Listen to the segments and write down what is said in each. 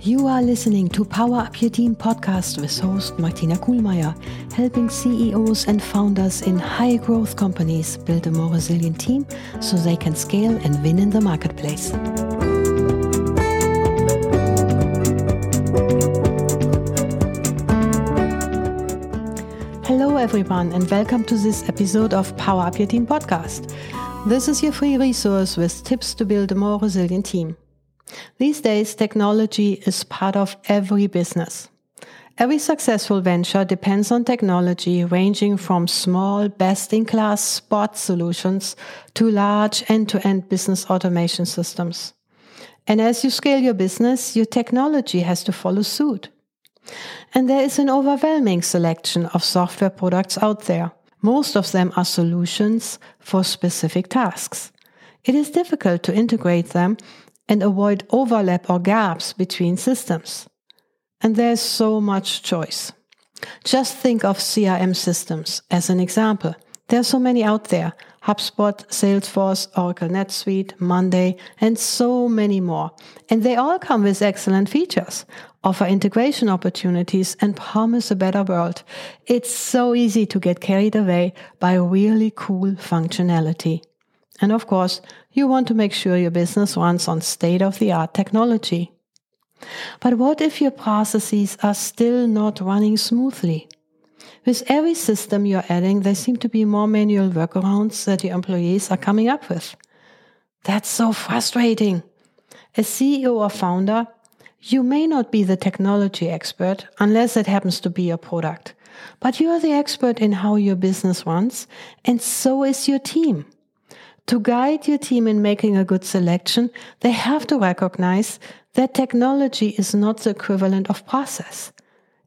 You are listening to Power Up Your Team podcast with host Martina Kuhlmeier, helping CEOs and founders in high growth companies build a more resilient team so they can scale and win in the marketplace. Hello, everyone, and welcome to this episode of Power Up Your Team podcast. This is your free resource with tips to build a more resilient team. These days, technology is part of every business. Every successful venture depends on technology ranging from small, best in class spot solutions to large end to end business automation systems. And as you scale your business, your technology has to follow suit. And there is an overwhelming selection of software products out there. Most of them are solutions for specific tasks. It is difficult to integrate them and avoid overlap or gaps between systems. And there's so much choice. Just think of CRM systems as an example. There are so many out there HubSpot, Salesforce, Oracle NetSuite, Monday, and so many more. And they all come with excellent features, offer integration opportunities, and promise a better world. It's so easy to get carried away by really cool functionality. And of course, you want to make sure your business runs on state of the art technology. But what if your processes are still not running smoothly? With every system you're adding, there seem to be more manual workarounds that your employees are coming up with. That's so frustrating. As CEO or founder, you may not be the technology expert unless it happens to be your product, but you are the expert in how your business runs, and so is your team. To guide your team in making a good selection, they have to recognize that technology is not the equivalent of process.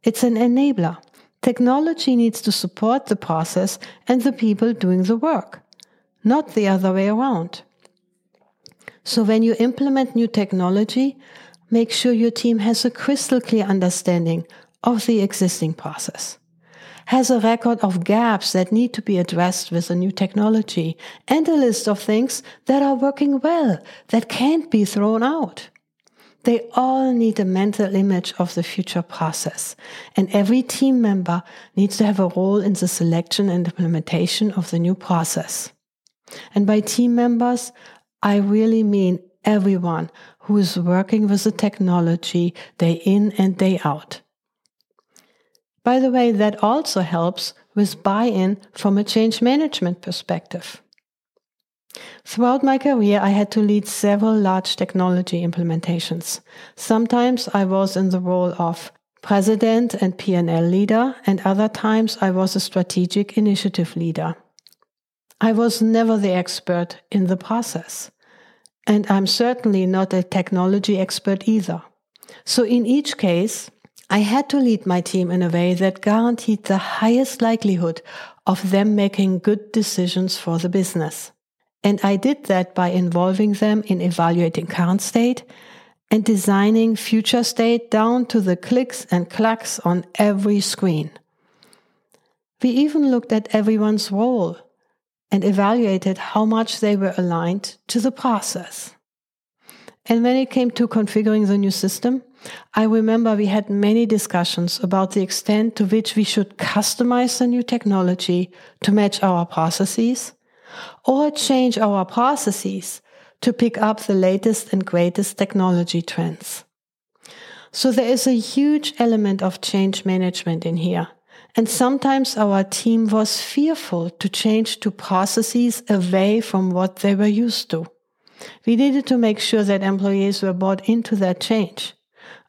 It's an enabler. Technology needs to support the process and the people doing the work, not the other way around. So when you implement new technology, make sure your team has a crystal clear understanding of the existing process, has a record of gaps that need to be addressed with a new technology, and a list of things that are working well that can't be thrown out. They all need a mental image of the future process. And every team member needs to have a role in the selection and implementation of the new process. And by team members, I really mean everyone who is working with the technology day in and day out. By the way, that also helps with buy in from a change management perspective. Throughout my career, I had to lead several large technology implementations. Sometimes I was in the role of president and P&L leader, and other times I was a strategic initiative leader. I was never the expert in the process. And I'm certainly not a technology expert either. So in each case, I had to lead my team in a way that guaranteed the highest likelihood of them making good decisions for the business. And I did that by involving them in evaluating current state and designing future state down to the clicks and clacks on every screen. We even looked at everyone's role and evaluated how much they were aligned to the process. And when it came to configuring the new system, I remember we had many discussions about the extent to which we should customize the new technology to match our processes or change our processes to pick up the latest and greatest technology trends. So there is a huge element of change management in here. And sometimes our team was fearful to change to processes away from what they were used to. We needed to make sure that employees were bought into that change.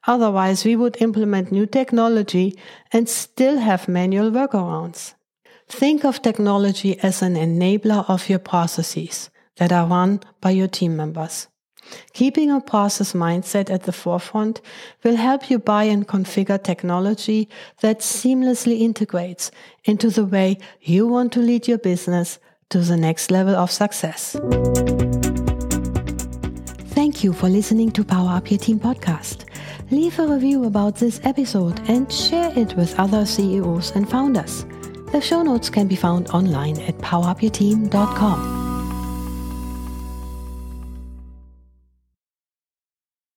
Otherwise, we would implement new technology and still have manual workarounds. Think of technology as an enabler of your processes that are run by your team members. Keeping a process mindset at the forefront will help you buy and configure technology that seamlessly integrates into the way you want to lead your business to the next level of success. Thank you for listening to Power Up Your Team podcast. Leave a review about this episode and share it with other CEOs and founders. The show notes can be found online at powerupyourteam.com.